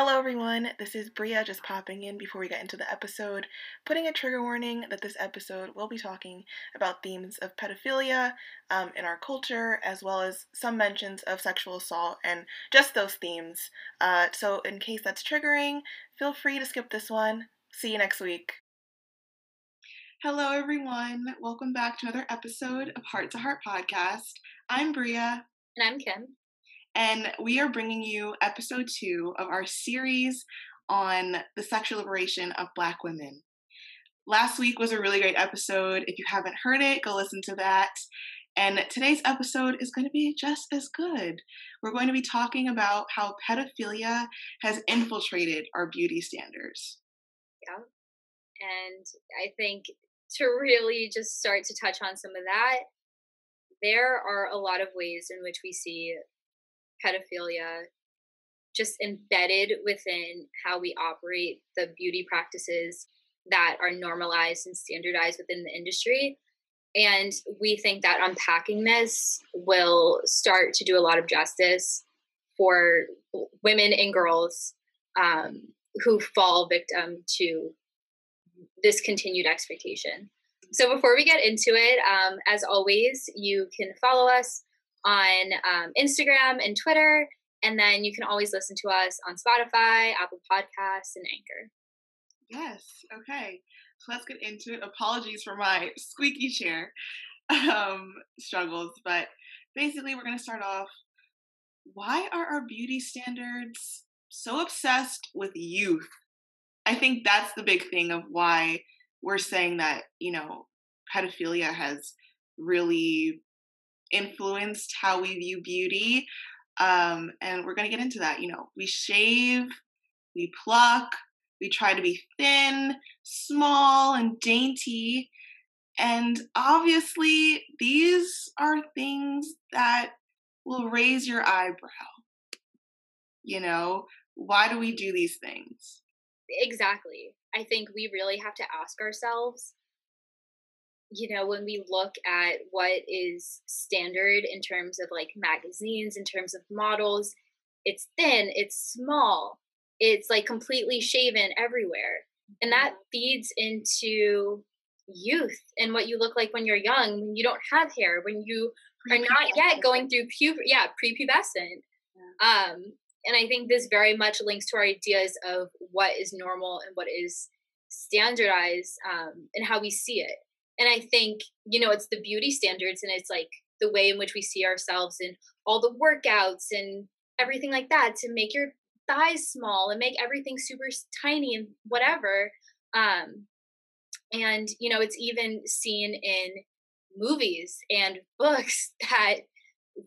Hello, everyone. This is Bria just popping in before we get into the episode, putting a trigger warning that this episode will be talking about themes of pedophilia um, in our culture, as well as some mentions of sexual assault and just those themes. Uh, so, in case that's triggering, feel free to skip this one. See you next week. Hello, everyone. Welcome back to another episode of Heart to Heart Podcast. I'm Bria. And I'm Kim and we are bringing you episode two of our series on the sexual liberation of Black women. Last week was a really great episode. If you haven't heard it, go listen to that. And today's episode is going to be just as good. We're going to be talking about how pedophilia has infiltrated our beauty standards. Yeah. And I think to really just start to touch on some of that, there are a lot of ways in which we see pedophilia just embedded within how we operate the beauty practices that are normalized and standardized within the industry. And we think that unpacking this will start to do a lot of justice for women and girls um, who fall victim to this continued expectation. So, before we get into it, um, as always, you can follow us on um, Instagram and Twitter. And then you can always listen to us on Spotify, Apple Podcasts, and Anchor. Yes. Okay. So let's get into it. Apologies for my squeaky chair um, struggles, but basically, we're going to start off. Why are our beauty standards so obsessed with youth? I think that's the big thing of why we're saying that, you know, pedophilia has really influenced how we view beauty. Um, and we're going to get into that. You know, we shave, we pluck, we try to be thin, small, and dainty. And obviously, these are things that will raise your eyebrow. You know, why do we do these things? Exactly. I think we really have to ask ourselves you know, when we look at what is standard in terms of like magazines, in terms of models, it's thin, it's small, it's like completely shaven everywhere. And that mm-hmm. feeds into youth and what you look like when you're young, when you don't have hair, when you are not yet going through puberty, yeah, prepubescent. Yeah. Um, and I think this very much links to our ideas of what is normal and what is standardized um, and how we see it and i think you know it's the beauty standards and it's like the way in which we see ourselves and all the workouts and everything like that to make your thighs small and make everything super tiny and whatever um and you know it's even seen in movies and books that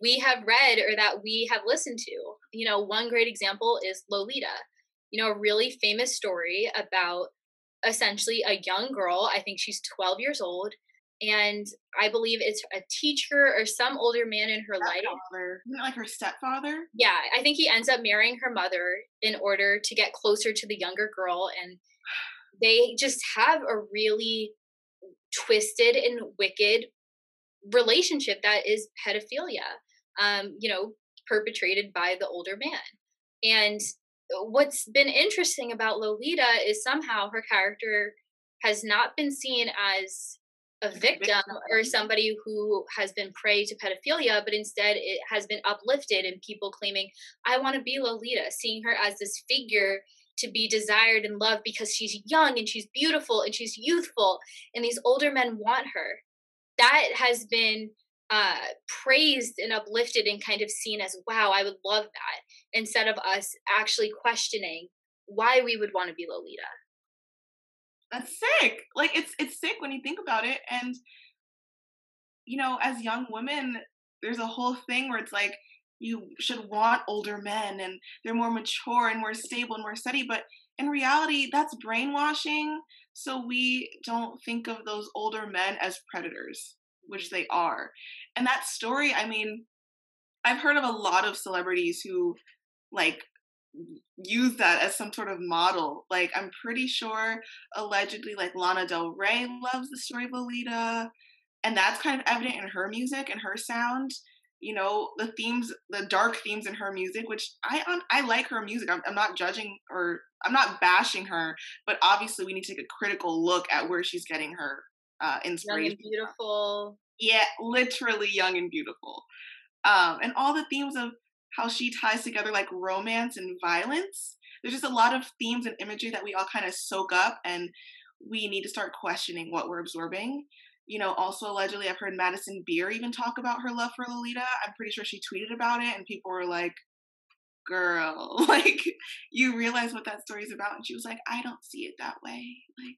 we have read or that we have listened to. You know one great example is lolita you know a really famous story about essentially a young girl. I think she's 12 years old. And I believe it's a teacher or some older man in her life. like her stepfather? Yeah, I think he ends up marrying her mother in order to get closer to the younger girl. And they just have a really twisted and wicked relationship that is pedophilia, um, you know, perpetrated by the older man. And what's been interesting about Lolita is somehow her character has not been seen as a victim or somebody who has been prey to pedophilia, but instead it has been uplifted and people claiming, I want to be Lolita, seeing her as this figure to be desired and loved because she's young and she's beautiful and she's youthful, and these older men want her. That has been uh, praised and uplifted and kind of seen as, wow, I would love that, instead of us actually questioning why we would want to be Lolita. That's sick. Like it's it's sick when you think about it. And you know, as young women, there's a whole thing where it's like you should want older men and they're more mature and more stable and more steady. But in reality, that's brainwashing. So we don't think of those older men as predators, which they are. And that story, I mean, I've heard of a lot of celebrities who like use that as some sort of model. Like I'm pretty sure allegedly like Lana Del Rey loves the story of Lolita. And that's kind of evident in her music and her sound. you know the themes the dark themes in her music which i um, i like her music I'm, I'm not judging or i'm not bashing her but obviously we need to take a critical look at where she's getting her uh inspiration young and beautiful yeah literally young and beautiful um and all the themes of how she ties together like romance and violence there's just a lot of themes and imagery that we all kind of soak up and we need to start questioning what we're absorbing you know, also allegedly, I've heard Madison Beer even talk about her love for Lolita. I'm pretty sure she tweeted about it, and people were like, girl, like, you realize what that story is about. And she was like, I don't see it that way. Like,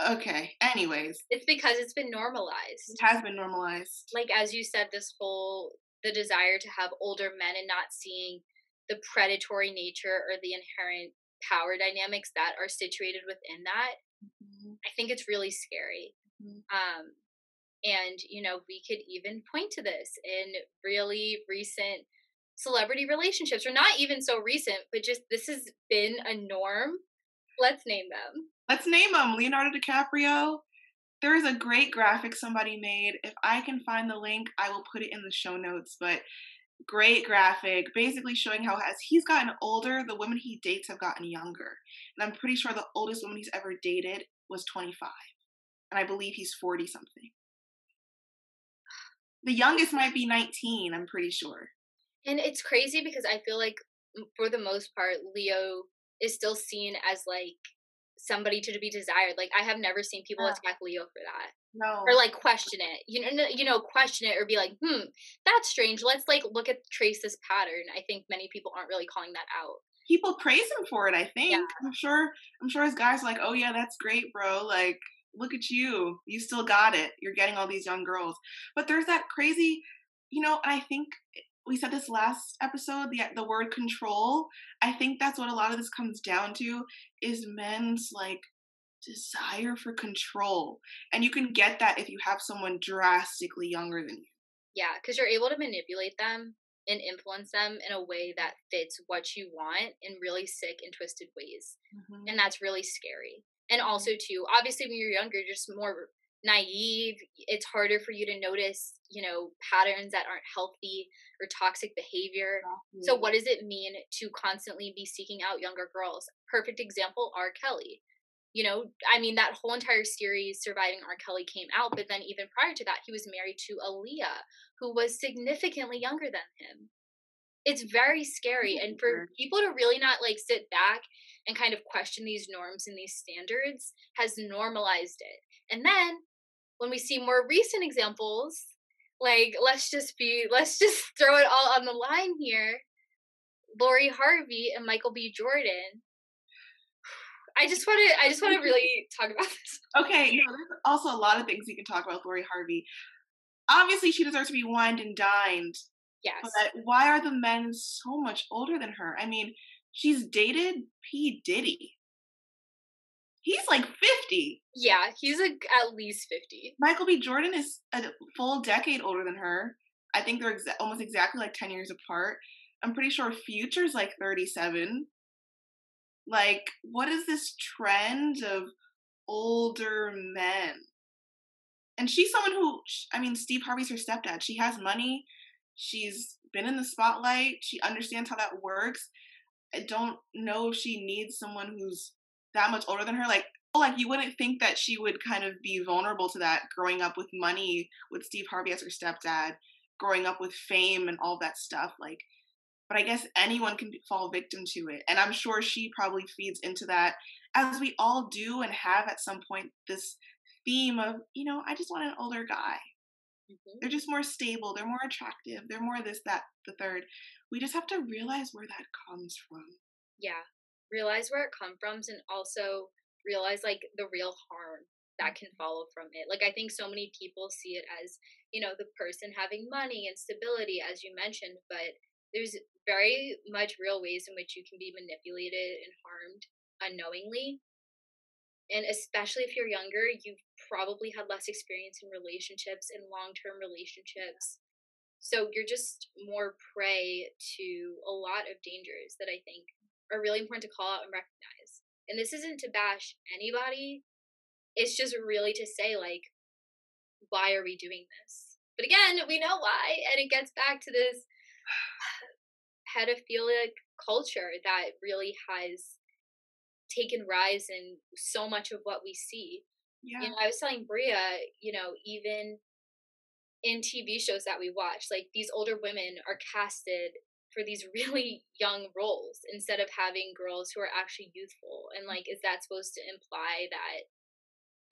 okay. Anyways. It's because it's been normalized. It has been normalized. Like, as you said, this whole, the desire to have older men and not seeing the predatory nature or the inherent power dynamics that are situated within that. Mm-hmm. I think it's really scary. Mm-hmm. Um, and, you know, we could even point to this in really recent celebrity relationships, or not even so recent, but just this has been a norm. Let's name them. Let's name them Leonardo DiCaprio. There is a great graphic somebody made. If I can find the link, I will put it in the show notes. But great graphic, basically showing how as he's gotten older, the women he dates have gotten younger. And I'm pretty sure the oldest woman he's ever dated was 25 and I believe he's 40 something. The youngest might be 19, I'm pretty sure. And it's crazy because I feel like for the most part Leo is still seen as like somebody to be desired. Like I have never seen people attack Leo for that. No. Or like question it. You know you know question it or be like, "Hmm, that's strange. Let's like look at trace this pattern." I think many people aren't really calling that out. People praise him for it, I think. Yeah. I'm sure I'm sure his guys like, "Oh yeah, that's great, bro." Like look at you. You still got it. You're getting all these young girls. But there's that crazy, you know, I think we said this last episode, the the word control. I think that's what a lot of this comes down to is men's like desire for control. And you can get that if you have someone drastically younger than you. Yeah, because you're able to manipulate them and influence them in a way that fits what you want in really sick and twisted ways. Mm-hmm. And that's really scary and also too obviously when you're younger you're just more naive it's harder for you to notice you know patterns that aren't healthy or toxic behavior. Exactly. so what does it mean to constantly be seeking out younger girls? Perfect example r. Kelly. You know i mean that whole entire series surviving r. Kelly came out but then even prior to that he was married to aaliyah who was significantly younger than him it's very scary and for people to really not like sit back and kind of question these norms and these standards has normalized it. And then when we see more recent examples, like let's just be let's just throw it all on the line here. Lori Harvey and Michael B. Jordan. I just want to I just want to really talk about this. Okay, no, there's also a lot of things we can talk about Lori Harvey. Obviously, she deserves to be wined and dined. Yes. But why are the men so much older than her? I mean, She's dated P. Diddy. He's like 50. Yeah, he's like at least 50. Michael B. Jordan is a full decade older than her. I think they're exa- almost exactly like 10 years apart. I'm pretty sure Future's like 37. Like, what is this trend of older men? And she's someone who, I mean, Steve Harvey's her stepdad. She has money. She's been in the spotlight. She understands how that works. I don't know if she needs someone who's that much older than her. Like, like you wouldn't think that she would kind of be vulnerable to that growing up with money with Steve Harvey as her stepdad, growing up with fame and all that stuff. Like, but I guess anyone can fall victim to it. And I'm sure she probably feeds into that, as we all do and have at some point this theme of, you know, I just want an older guy. Mm-hmm. They're just more stable, they're more attractive, they're more this, that, the third we just have to realize where that comes from. Yeah. Realize where it comes from and also realize like the real harm that can follow from it. Like I think so many people see it as, you know, the person having money and stability as you mentioned, but there's very much real ways in which you can be manipulated and harmed unknowingly. And especially if you're younger, you've probably had less experience in relationships and long-term relationships so you're just more prey to a lot of dangers that I think are really important to call out and recognize. And this isn't to bash anybody, it's just really to say, like, why are we doing this? But again, we know why, and it gets back to this pedophilic culture that really has taken rise in so much of what we see. Yeah. You know, I was telling Bria, you know, even in TV shows that we watch, like these older women are casted for these really young roles instead of having girls who are actually youthful. And mm. like, is that supposed to imply that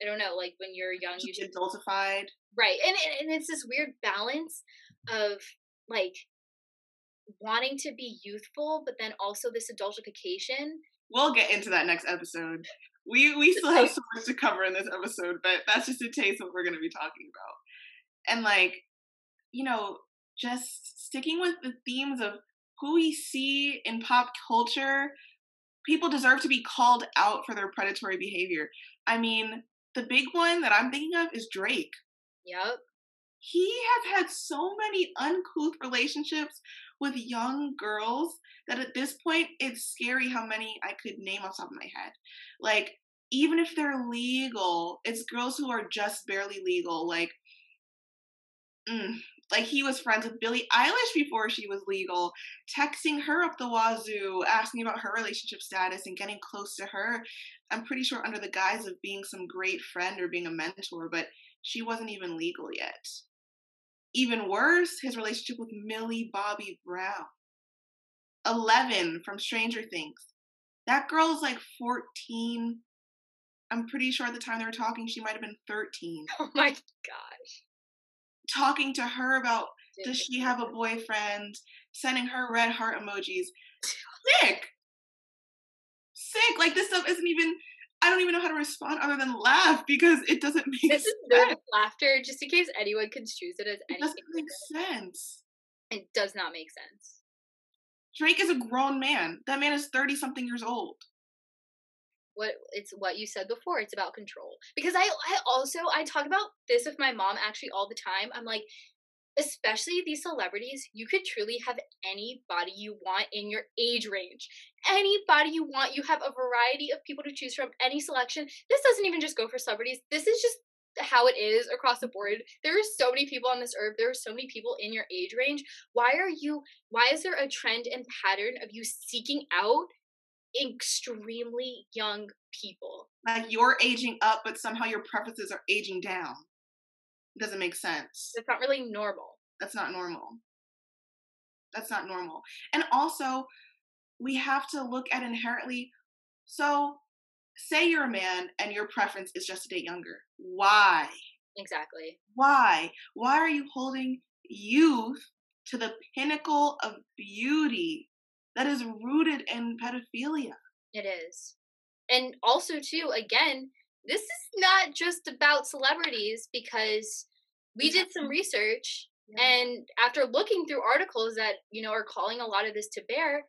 I don't know, like when you're young, you should adultified, right? And and it's this weird balance of like wanting to be youthful, but then also this adultification. We'll get into that next episode. We we still have so much to cover in this episode, but that's just a taste of what we're going to be talking about. And like, you know, just sticking with the themes of who we see in pop culture, people deserve to be called out for their predatory behavior. I mean, the big one that I'm thinking of is Drake. Yep. He has had so many uncouth relationships with young girls that at this point it's scary how many I could name off top of my head. Like, even if they're legal, it's girls who are just barely legal. Like, mm, like he was friends with Billie Eilish before she was legal, texting her up the wazoo, asking about her relationship status and getting close to her. I'm pretty sure under the guise of being some great friend or being a mentor, but she wasn't even legal yet. Even worse, his relationship with Millie Bobby Brown. 11 from Stranger Things. That girl is like 14. I'm pretty sure at the time they were talking, she might have been 13. Oh my gosh talking to her about does she have a boyfriend, sending her red heart emojis. Sick. Sick. Like this stuff isn't even I don't even know how to respond other than laugh because it doesn't make this sense. is nervous laughter, just in case anyone construes it as anything. It doesn't make sense. It does not make sense. Drake is a grown man. That man is 30 something years old what it's what you said before it's about control because i i also i talk about this with my mom actually all the time i'm like especially these celebrities you could truly have anybody you want in your age range anybody you want you have a variety of people to choose from any selection this doesn't even just go for celebrities this is just how it is across the board. There are so many people on this earth. There are so many people in your age range. Why are you why is there a trend and pattern of you seeking out extremely young people. Like you're aging up, but somehow your preferences are aging down. Doesn't make sense. It's not really normal. That's not normal. That's not normal. And also, we have to look at inherently. So, say you're a man and your preference is just to date younger. Why? Exactly. Why? Why are you holding youth to the pinnacle of beauty that is rooted in pedophilia. It is. And also, too, again, this is not just about celebrities because we did some research yeah. and after looking through articles that, you know, are calling a lot of this to bear,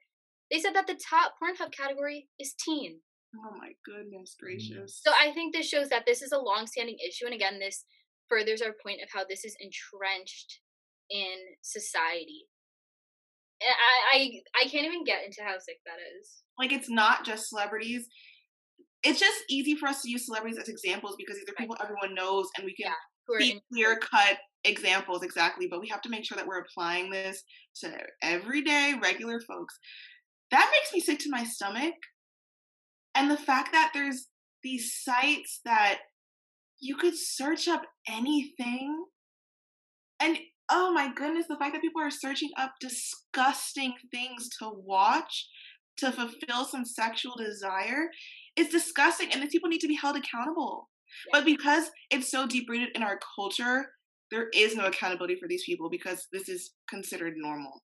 they said that the top Pornhub category is teen. Oh my goodness mm. gracious. So I think this shows that this is a long-standing issue and again this furthers our point of how this is entrenched in society. Eh, I, I I can't even get into how sick that is. Like it's not just celebrities. It's just easy for us to use celebrities as examples because these are people everyone knows and we can yeah, see clear cut examples exactly, but we have to make sure that we're applying this to everyday regular folks. That makes me sick to my stomach. And the fact that there's these sites that you could search up anything and oh my goodness, the fact that people are searching up disgusting things to watch to fulfill some sexual desire is disgusting. And these people need to be held accountable. But because it's so deep rooted in our culture, there is no accountability for these people because this is considered normal.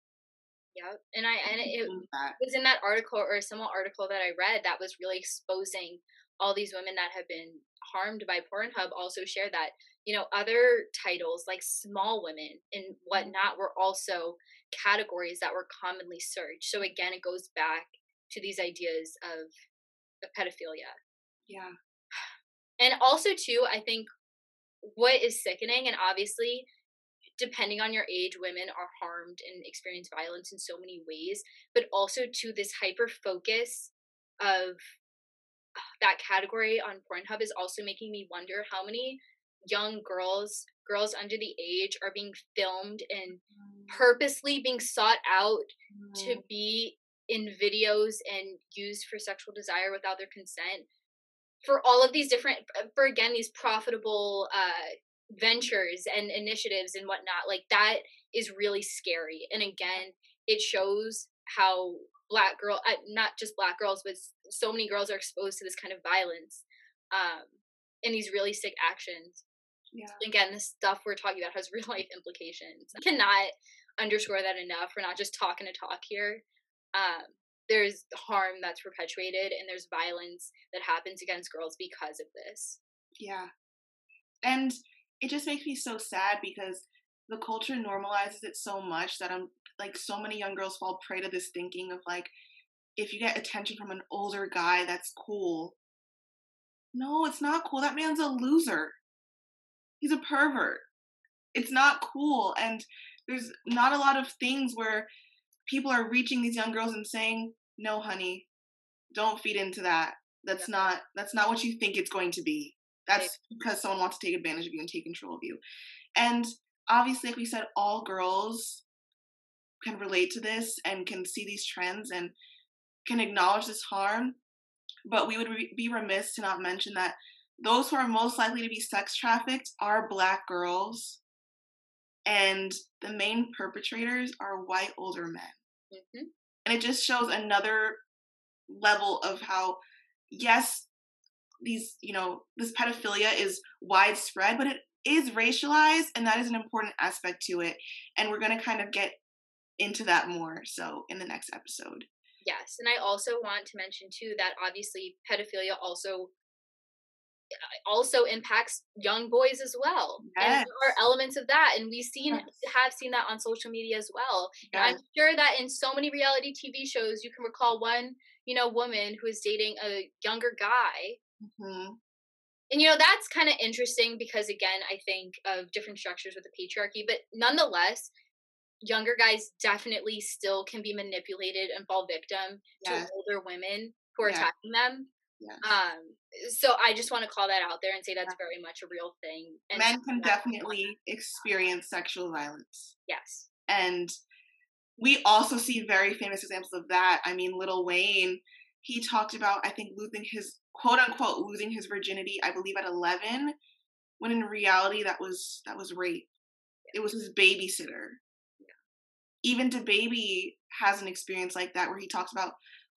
Yeah, and I and it, it was in that article or some article that I read that was really exposing all these women that have been harmed by Pornhub. Also share that you know other titles like small women and mm-hmm. whatnot were also categories that were commonly searched so again it goes back to these ideas of, of pedophilia yeah and also too i think what is sickening and obviously depending on your age women are harmed and experience violence in so many ways but also to this hyper focus of that category on pornhub is also making me wonder how many young girls, girls under the age, are being filmed and Mm. purposely being sought out to Mm. be in videos and used for sexual desire without their consent for all of these different for again these profitable uh ventures and initiatives and whatnot like that is really scary. And again it shows how black girl uh, not just black girls but so many girls are exposed to this kind of violence um and these really sick actions. Yeah. again the stuff we're talking about has real life implications. I cannot underscore that enough. We're not just talking to talk here um there's harm that's perpetuated and there's violence that happens against girls because of this Yeah. And it just makes me so sad because the culture normalizes it so much that I'm like so many young girls fall prey to this thinking of like if you get attention from an older guy that's cool. No, it's not cool. That man's a loser. He's a pervert. It's not cool and there's not a lot of things where people are reaching these young girls and saying, "No, honey, don't feed into that. That's not that's not what you think it's going to be." That's because someone wants to take advantage of you and take control of you. And obviously, like we said, all girls can relate to this and can see these trends and can acknowledge this harm. But we would re- be remiss to not mention that those who are most likely to be sex trafficked are black girls. And the main perpetrators are white older men. hmm And it just shows another level of how, yes, these, you know, this pedophilia is widespread, but it is racialized, and that is an important aspect to it. And we're going to kind of get into that more so in the next episode. yes and i also want to mention too that obviously pedophilia also also impacts young boys as well and there are elements of that and we've seen Yes. have seen that on social media as well And Yes. I'm sure that in so many reality TV shows, you can recall one, you know, woman who is dating a younger guy. Mhm. And, you know, that's kind of interesting because, again, I think of different structures with the patriarchy, but nonetheless, younger guys definitely still can be manipulated and fall victim Yes. to older women who are Yes. attacking them. Yes. Um, so I just want to call that out there and say that's very much a real thing. And Men can definitely experience sexual violence. Yes. And we also see very famous examples of that. I mean, Lil Wayne, he talked about, I think, losing his quote unquote losing his virginity, I believe at 11, when in reality that was that was rape. It was his babysitter. Yeah. Even DaBaby has an experience like that where he talks about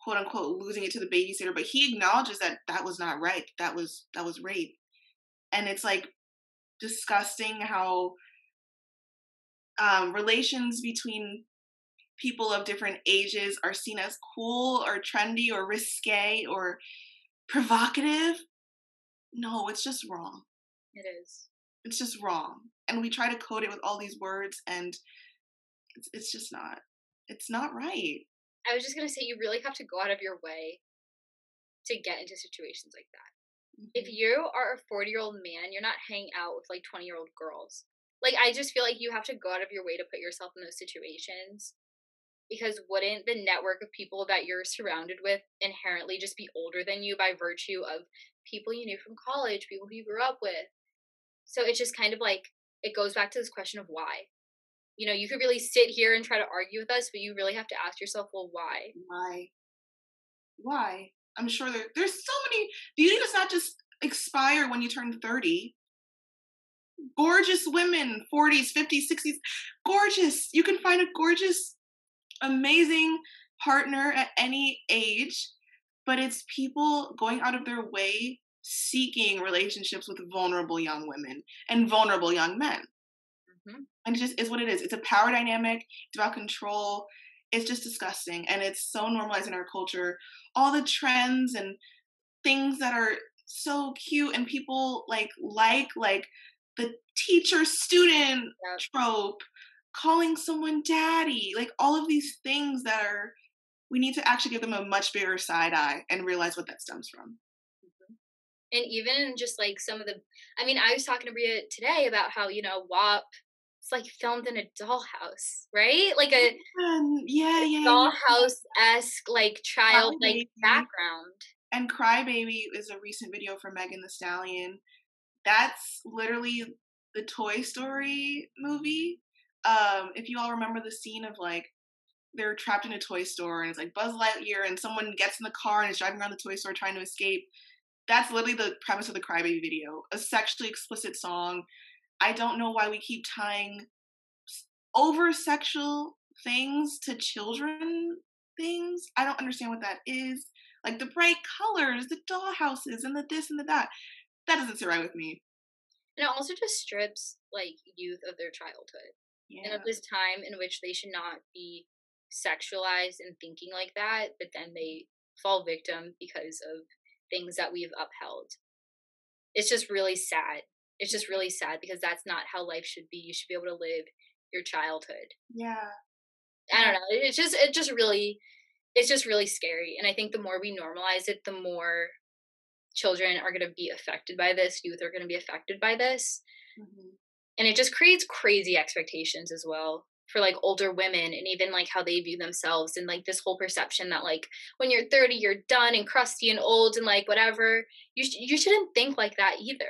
quote unquote losing it to the babysitter, but he acknowledges that that was not right. That was that was rape. And it's like disgusting how um, relations between people of different ages are seen as cool or trendy or risque or provocative. No, it's just wrong. It is. It's just wrong. And we try to code it with all these words, and it's, it's just not. It's not right. I was just gonna say you really have to go out of your way to get into situations like that. If mm-hmm. you are a 40 year old man, you're not hanging out with like 20 year old girls. Like, I just feel like you have to go out of your way to put yourself in those situations. Because wouldn't the network of people that you're surrounded with inherently just be older than you by virtue of people you knew from college, people you grew up with? So it's just kind of like, it goes back to this question of why. You know, you could really sit here and try to argue with us, but you really have to ask yourself, well, why? Why? Why? I'm sure there, there's so many. Beauty does not just expire when you turn 30. Gorgeous women, 40s, 50s, 60s, gorgeous. You can find a gorgeous, amazing partner at any age, but it's people going out of their way seeking relationships with vulnerable young women and vulnerable young men. Hmm And it just is what it is. It's a power dynamic, it's about control. It's just disgusting. And it's so normalized in our culture. All the trends and things that are so cute and people like like like the teacher student Yep. trope, calling someone daddy, like all of these things that are we need to actually give them a much bigger side eye and realize what that stems from. and even just like some of the i mean i was talking to bria today about how you know wap it's like filmed in a dollhouse right like a And yeah, yeah. yeah. dollhouse-esque like child like background And Crybaby is a recent video from Megan Thee Stallion That's literally the Toy Story movie. Um, if you all remember the scene of like they're trapped in a toy store and it's like Buzz Lightyear and someone gets in the car and is driving around the toy store trying to escape. That's literally the premise of the Crybaby video. A sexually explicit song. I don't know why we keep tying over sexual things to children things. I don't understand what that is. Like the bright colors, the doll houses, and the this and the that. That doesn't sit right with me. And it also just strips like youth of their childhood yeah. and of this time in which they should not be sexualized and thinking like that, but then they fall victim because of things that we've upheld. It's just really sad. It's just really sad because that's not how life should be. You should be able to live your childhood. Yeah. I don't know. It's just it just really it's just really scary. And I think the more we normalize it, the more children are going to be affected by this, youth are going to be affected by this. Mm-hmm. And it just creates crazy expectations as well for like older women and even like how they view themselves and like this whole perception that like when you're 30 you're done and crusty and old and like whatever you sh- you shouldn't think like that either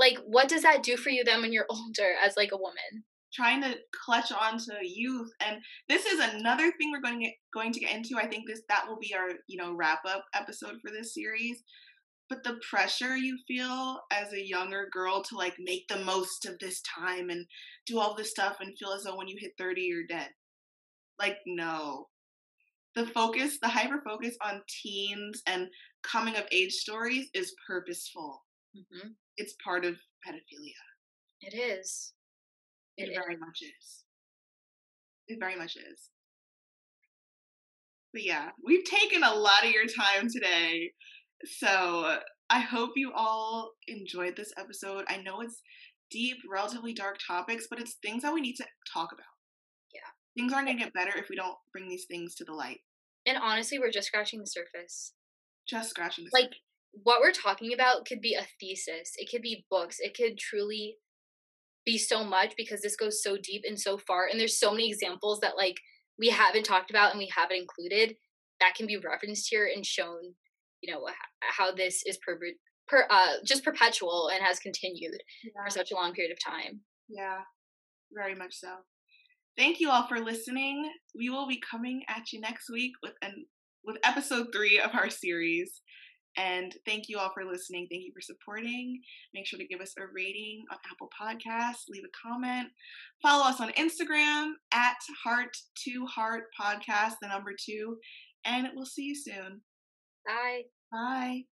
like what does that do for you then when you're older as like a woman? Trying to clutch on to youth and this is another thing we're going to get, going to get into i think this that will be our you know wrap up episode for this series. But the pressure you feel as a younger girl to like make the most of this time and do all this stuff and feel as though when you hit 30 you're dead. Like no. The focus the hyper focus on teens and coming of age stories is purposeful mm-hmm. it's part of pedophilia it is it, it very is. much is it very much is but yeah we've taken a lot of your time today so I hope you all enjoyed this episode. I know it's deep, relatively dark topics, but it's things that we need to talk about. Yeah. Things aren't going to get better if we don't bring these things to the light. And honestly, we're just scratching the surface. Just scratching the like, surface. What we're talking about could be a thesis, it could be books, it could truly be so much because this goes so deep and so far. And there's so many examples that, like, we haven't talked about and we haven't included that can be referenced here and shown you know how this is per, per uh, just perpetual and has continued yeah. for such a long period of time. Yeah, very much so. Thank you all for listening. We will be coming at you next week with an with episode three of our series. And thank you all for listening. Thank you for supporting. Make sure to give us a rating on Apple Podcasts, leave a comment, follow us on Instagram at Heart to Heart Podcast, the number two, and we'll see you soon. Bye. Bye.